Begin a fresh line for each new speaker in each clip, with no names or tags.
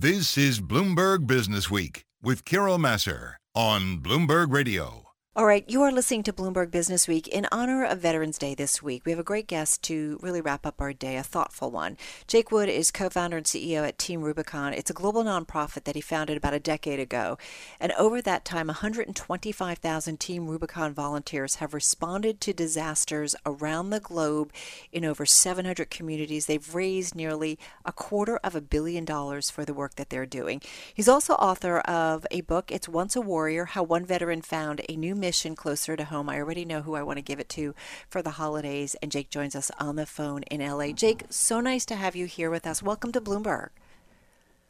This is Bloomberg Business Week with Carol Massar on Bloomberg Radio.
All right, you are listening to Bloomberg Business Week in honor of Veterans Day this week. We have a great guest to really wrap up our day, a thoughtful one. Jake Wood is co founder and CEO at Team Rubicon. It's a global nonprofit that he founded about a decade ago. And over that time, 125,000 Team Rubicon volunteers have responded to disasters around the globe in over 700 communities. They've raised nearly a quarter of a billion dollars for the work that they're doing. He's also author of a book, It's Once a Warrior How One Veteran Found a New mission closer to home. I already know who I want to give it to for the holidays, and Jake joins us on the phone in LA. Jake, so nice to have you here with us. Welcome to Bloomberg.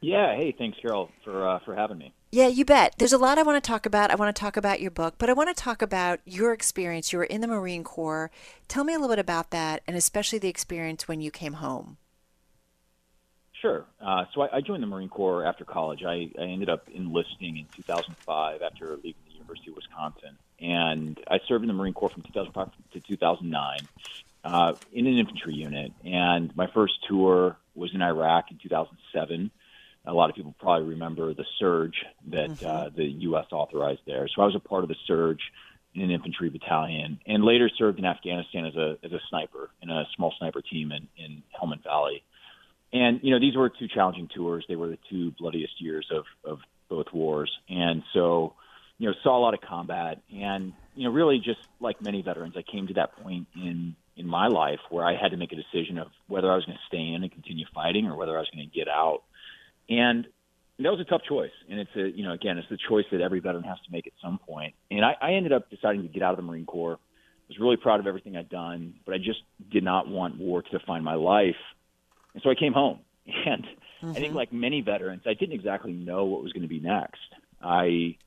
Yeah, hey, thanks, Carol, for uh, for having me.
Yeah, you bet. There's a lot I want to talk about. I want to talk about your book, but I want to talk about your experience. You were in the Marine Corps. Tell me a little bit about that, and especially the experience when you came home.
Sure. Uh, so I, I, joined the Marine Corps after college. I, I ended up enlisting in 2005 after leaving the University of Wisconsin. And I served in the Marine Corps from 2005 to 2009 uh, in an infantry unit. And my first tour was in Iraq in 2007. A lot of people probably remember the surge that mm-hmm. uh, the U.S. authorized there. So I was a part of the surge in an infantry battalion, and later served in Afghanistan as a as a sniper in a small sniper team in, in Helmand Valley. And you know, these were two challenging tours. They were the two bloodiest years of of both wars, and so you know, saw a lot of combat, and you know, really just like many veterans, I came to that point in in my life where I had to make a decision of whether I was going to stay in and continue fighting or whether I was going to get out, and that was a tough choice. And it's a you know, again, it's the choice that every veteran has to make at some point. And I, I ended up deciding to get out of the Marine Corps. I was really proud of everything I'd done, but I just did not want war to define my life, and so I came home. And mm-hmm. I think, mm-hmm. like many veterans, I didn't exactly know what was going to be next. I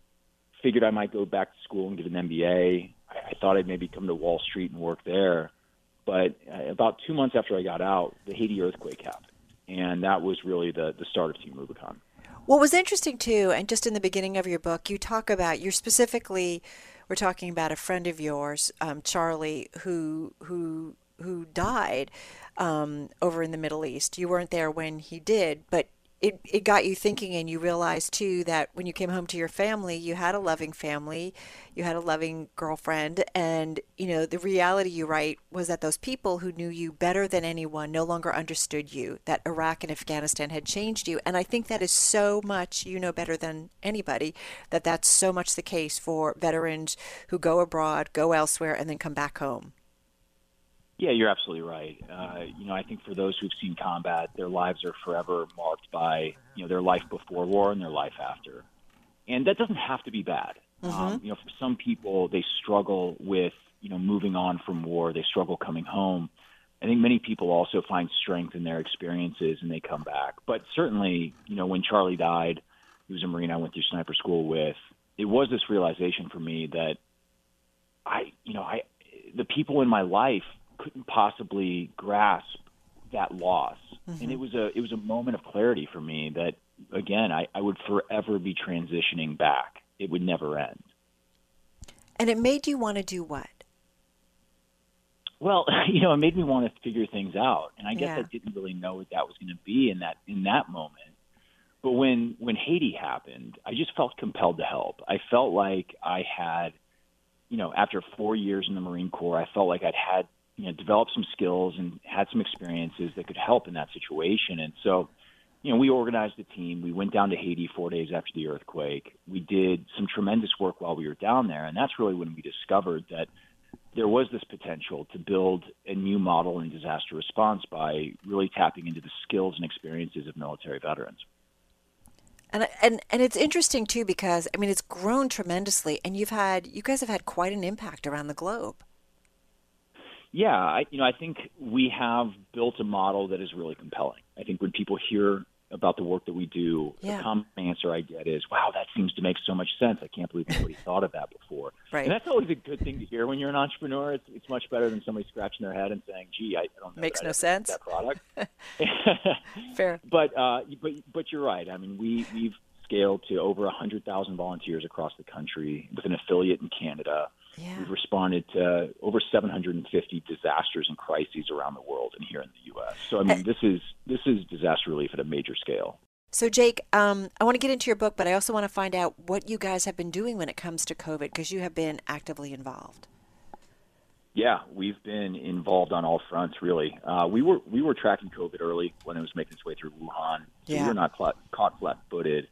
figured I might go back to school and get an MBA. I, I thought I'd maybe come to Wall Street and work there. But uh, about two months after I got out, the Haiti earthquake happened. And that was really the, the start of Team Rubicon.
What was interesting too, and just in the beginning of your book, you talk about you're specifically we're talking about a friend of yours, um, Charlie, who who who died um, over in the Middle East. You weren't there when he did, but it, it got you thinking and you realized too that when you came home to your family you had a loving family you had a loving girlfriend and you know the reality you write was that those people who knew you better than anyone no longer understood you that iraq and afghanistan had changed you and i think that is so much you know better than anybody that that's so much the case for veterans who go abroad go elsewhere and then come back home
yeah, you're absolutely right. Uh, you know, I think for those who've seen combat, their lives are forever marked by you know their life before war and their life after, and that doesn't have to be bad. Mm-hmm. Um, you know, for some people, they struggle with you know moving on from war. They struggle coming home. I think many people also find strength in their experiences and they come back. But certainly, you know, when Charlie died, he was a Marine I went through sniper school with. It was this realization for me that I, you know, I, the people in my life couldn't possibly grasp that loss. Mm-hmm. And it was a it was a moment of clarity for me that again I, I would forever be transitioning back. It would never end.
And it made you want to do what?
Well, you know, it made me want to figure things out. And I guess yeah. I didn't really know what that was going to be in that in that moment. But when when Haiti happened, I just felt compelled to help. I felt like I had you know, after 4 years in the Marine Corps, I felt like I'd had you know, developed some skills and had some experiences that could help in that situation. And so, you know, we organized a team. We went down to Haiti four days after the earthquake. We did some tremendous work while we were down there, and that's really when we discovered that there was this potential to build a new model in disaster response by really tapping into the skills and experiences of military veterans.
And, and and it's interesting too because I mean it's grown tremendously and you've had you guys have had quite an impact around the globe.
Yeah, I, you know, I think we have built a model that is really compelling. I think when people hear about the work that we do, yeah. the common answer I get is, "Wow, that seems to make so much sense. I can't believe nobody thought of that before."
Right.
And that's always a good thing to hear when you're an entrepreneur. It's, it's much better than somebody scratching their head and saying, "Gee, I, I don't know."
Makes
no
sense.
That product.
Fair.
But uh, but but you're right. I mean, we we've scaled to over 100,000 volunteers across the country with an affiliate in Canada. Yeah. We've responded to over 750 disasters and crises around the world and here in the U.S. So I mean, this is this is disaster relief at a major scale.
So, Jake, um, I want to get into your book, but I also want to find out what you guys have been doing when it comes to COVID because you have been actively involved.
Yeah, we've been involved on all fronts. Really, uh, we were we were tracking COVID early when it was making its way through Wuhan. So
yeah.
we were not caught, caught flat-footed.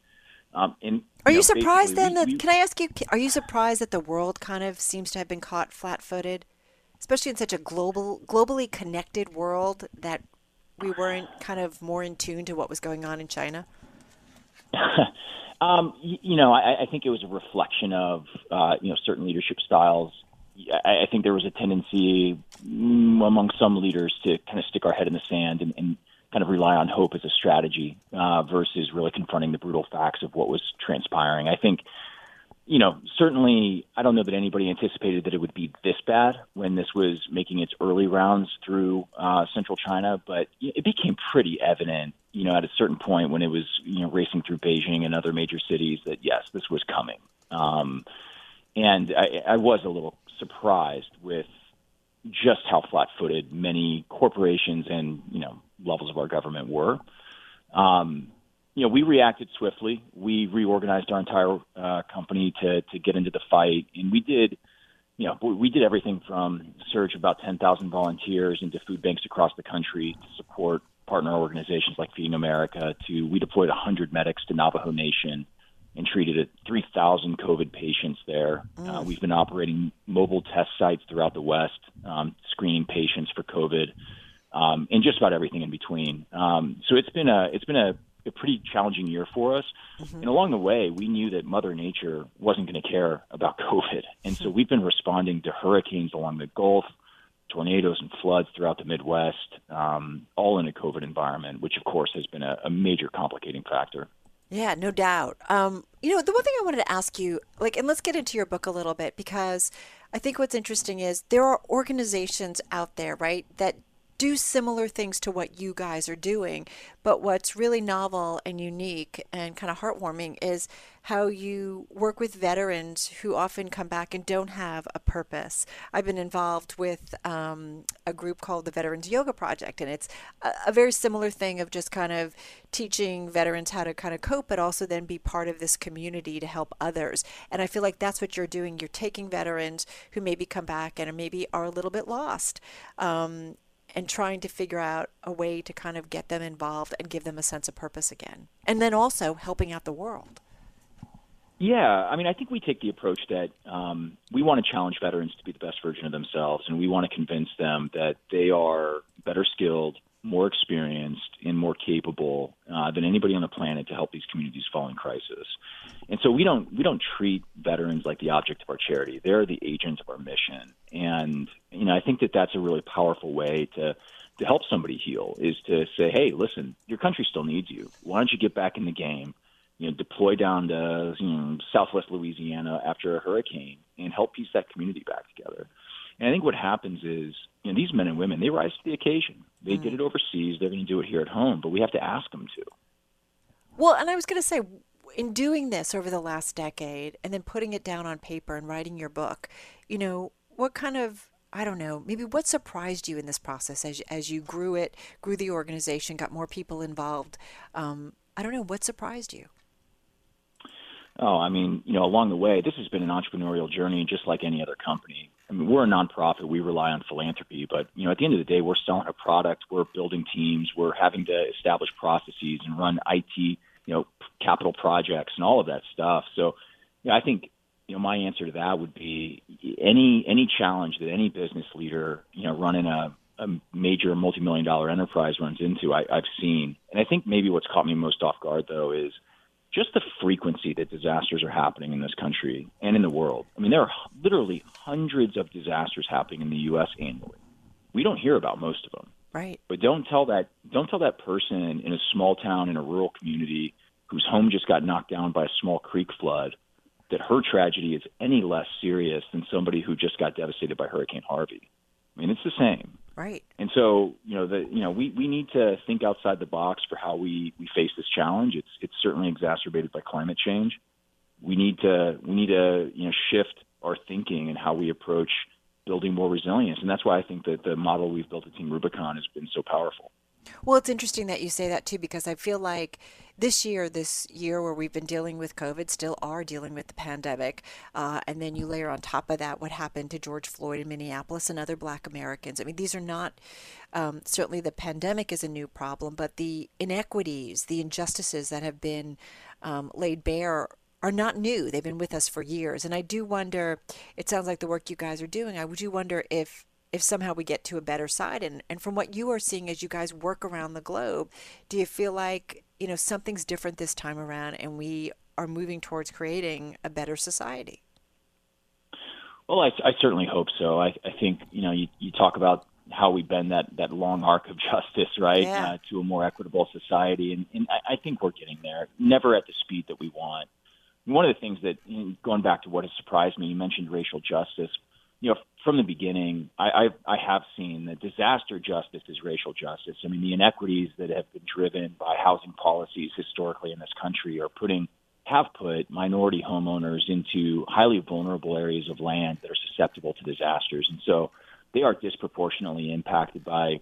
Um, and,
are
you,
you
know,
surprised then that?
We,
can I ask you? Are you surprised that the world kind of seems to have been caught flat-footed, especially in such a global, globally connected world that we weren't kind of more in tune to what was going on in China?
um, you, you, know, I, I, think it was a reflection of uh, you know certain leadership styles I, I think there was a tendency mm, among some leaders to kind of stick our head in the sand and, and kind of rely on hope as a strategy uh, versus really confronting the brutal facts of what was transpiring. I think, you know, certainly I don't know that anybody anticipated that it would be this bad when this was making its early rounds through uh, central China, but it became pretty evident, you know, at a certain point when it was, you know, racing through Beijing and other major cities that yes, this was coming. Um, and I, I was a little surprised with just how flat-footed many corporations and you know levels of our government were. Um, you know, we reacted swiftly. We reorganized our entire uh, company to to get into the fight, and we did. You know, we did everything from surge about 10,000 volunteers into food banks across the country to support partner organizations like Feeding America. To we deployed 100 medics to Navajo Nation and treated 3,000 COVID patients there. Uh, mm. Uh, we've been operating mobile test sites throughout the West, um, screening patients for COVID, um, and just about everything in between. Um, so it's been a it's been a, a pretty challenging year for us. Mm-hmm. And along the way, we knew that Mother Nature wasn't going to care about COVID, and so we've been responding to hurricanes along the Gulf. Tornadoes and floods throughout the Midwest, um, all in a COVID environment, which of course has been a, a major complicating factor.
Yeah, no doubt. Um, you know, the one thing I wanted to ask you, like, and let's get into your book a little bit because I think what's interesting is there are organizations out there, right, that do similar things to what you guys are doing. But what's really novel and unique and kind of heartwarming is how you work with veterans who often come back and don't have a purpose. I've been involved with um, a group called the Veterans Yoga Project, and it's a, a very similar thing of just kind of teaching veterans how to kind of cope, but also then be part of this community to help others. And I feel like that's what you're doing. You're taking veterans who maybe come back and maybe are a little bit lost. Um, and trying to figure out a way to kind of get them involved and give them a sense of purpose again. And then also helping out the world.
Yeah, I mean, I think we take the approach that um, we want to challenge veterans to be the best version of themselves, and we want to convince them that they are better skilled, more experienced and more capable uh, than anybody on the planet to help these communities fall in crisis. And so we don't we don't treat veterans like the object of our charity. They're the agents of our mission. And you know, I think that that's a really powerful way to to help somebody heal is to say, hey, listen, your country still needs you. Why don't you get back in the game? You know, deploy down to you know, Southwest Louisiana after a hurricane and help piece that community back together. And I think what happens is, you know, these men and women, they rise to the occasion. They mm. did it overseas. They're going to do it here at home, but we have to ask them to.
Well, and I was going to say, in doing this over the last decade and then putting it down on paper and writing your book, you know, what kind of I don't know, maybe what surprised you in this process as as you grew it, grew the organization, got more people involved? Um, I don't know, what surprised you?
Oh, I mean, you know, along the way, this has been an entrepreneurial journey just like any other company. I mean, we're a nonprofit. We rely on philanthropy, but you know, at the end of the day, we're selling a product. We're building teams. We're having to establish processes and run IT, you know, capital projects and all of that stuff. So, you know, I think you know my answer to that would be any any challenge that any business leader, you know, running a a major multi-million dollar enterprise runs into, I, I've seen. And I think maybe what's caught me most off guard though is just the frequency that disasters are happening in this country and in the world. I mean, there are literally hundreds of disasters happening in the U.S. annually. We don't hear about most of them.
Right.
But don't tell that don't tell that person in a small town in a rural community whose home just got knocked down by a small creek flood that her tragedy is any less serious than somebody who just got devastated by Hurricane Harvey. I mean, it's the same.
Right.
And so, you know, the you know, we, we need to think outside the box for how we, we face this challenge. It's it's certainly exacerbated by climate change. We need to we need to, you know, shift our thinking and how we approach building more resilience. And that's why I think that the model we've built at Team Rubicon has been so powerful.
Well, it's interesting that you say that too, because I feel like this year, this year where we've been dealing with COVID, still are dealing with the pandemic. Uh, and then you layer on top of that what happened to George Floyd in Minneapolis and other black Americans. I mean, these are not um, certainly the pandemic is a new problem, but the inequities, the injustices that have been um, laid bare are not new. They've been with us for years. And I do wonder, it sounds like the work you guys are doing, I would do wonder if if somehow we get to a better side and, and from what you are seeing as you guys work around the globe, do you feel like, you know, something's different this time around and we are moving towards creating a better society?
Well, I, I certainly hope so. I, I think, you know, you, you talk about how we bend that, that long arc of justice, right,
yeah.
uh, to a more equitable society. And, and I, I think we're getting there, never at the speed that we want. one of the things that, going back to what has surprised me, you mentioned racial justice you know, from the beginning, I, I, I have seen that disaster justice is racial justice. I mean, the inequities that have been driven by housing policies historically in this country are putting have put minority homeowners into highly vulnerable areas of land that are susceptible to disasters, and so they are disproportionately impacted by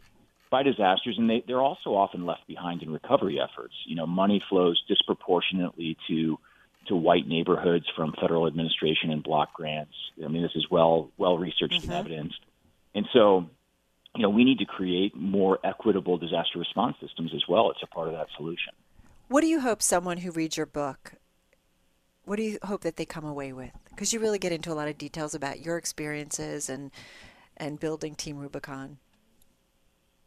by disasters, and they, they're also often left behind in recovery efforts. You know, money flows disproportionately to to white neighborhoods from federal administration and block grants. I mean, this is well well researched mm-hmm. and evidenced. And so, you know, we need to create more equitable disaster response systems as well. It's a part of that solution.
What do you hope someone who reads your book? What do you hope that they come away with? Because you really get into a lot of details about your experiences and and building Team Rubicon.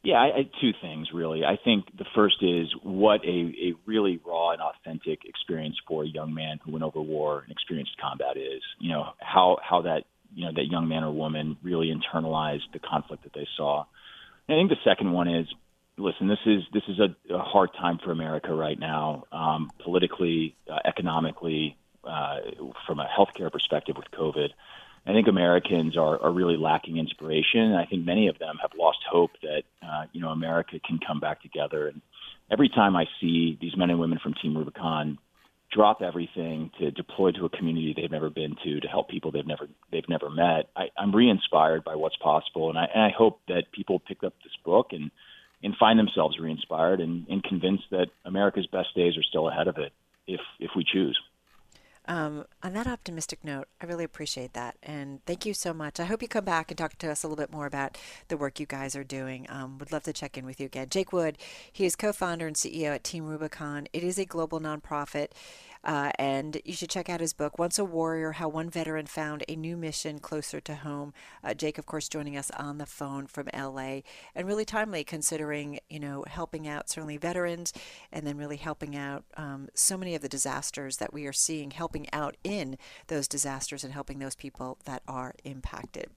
Yeah, I, I, two things really. I think the first is what a, a really raw and authentic experience for a young man who went over war and experienced combat is. You know how how that you know that young man or woman really internalized the conflict that they saw. And I think the second one is, listen, this is this is a, a hard time for America right now, um, politically, uh, economically, uh, from a healthcare perspective with COVID. I think Americans are, are really lacking inspiration. I think many of them have lost hope that uh, you know America can come back together. And every time I see these men and women from Team Rubicon drop everything to deploy to a community they've never been to to help people they've never they've never met, I, I'm re-inspired by what's possible. And I, and I hope that people pick up this book and and find themselves re-inspired and, and convinced that America's best days are still ahead of it if if we choose.
Um, on that optimistic note, I really appreciate that. And thank you so much. I hope you come back and talk to us a little bit more about the work you guys are doing. Um, would love to check in with you again. Jake Wood, he is co founder and CEO at Team Rubicon. It is a global nonprofit. Uh, and you should check out his book, Once a Warrior How One Veteran Found a New Mission Closer to Home. Uh, Jake, of course, joining us on the phone from LA and really timely considering, you know, helping out certainly veterans and then really helping out um, so many of the disasters that we are seeing, helping out in those disasters and helping those people that are impacted.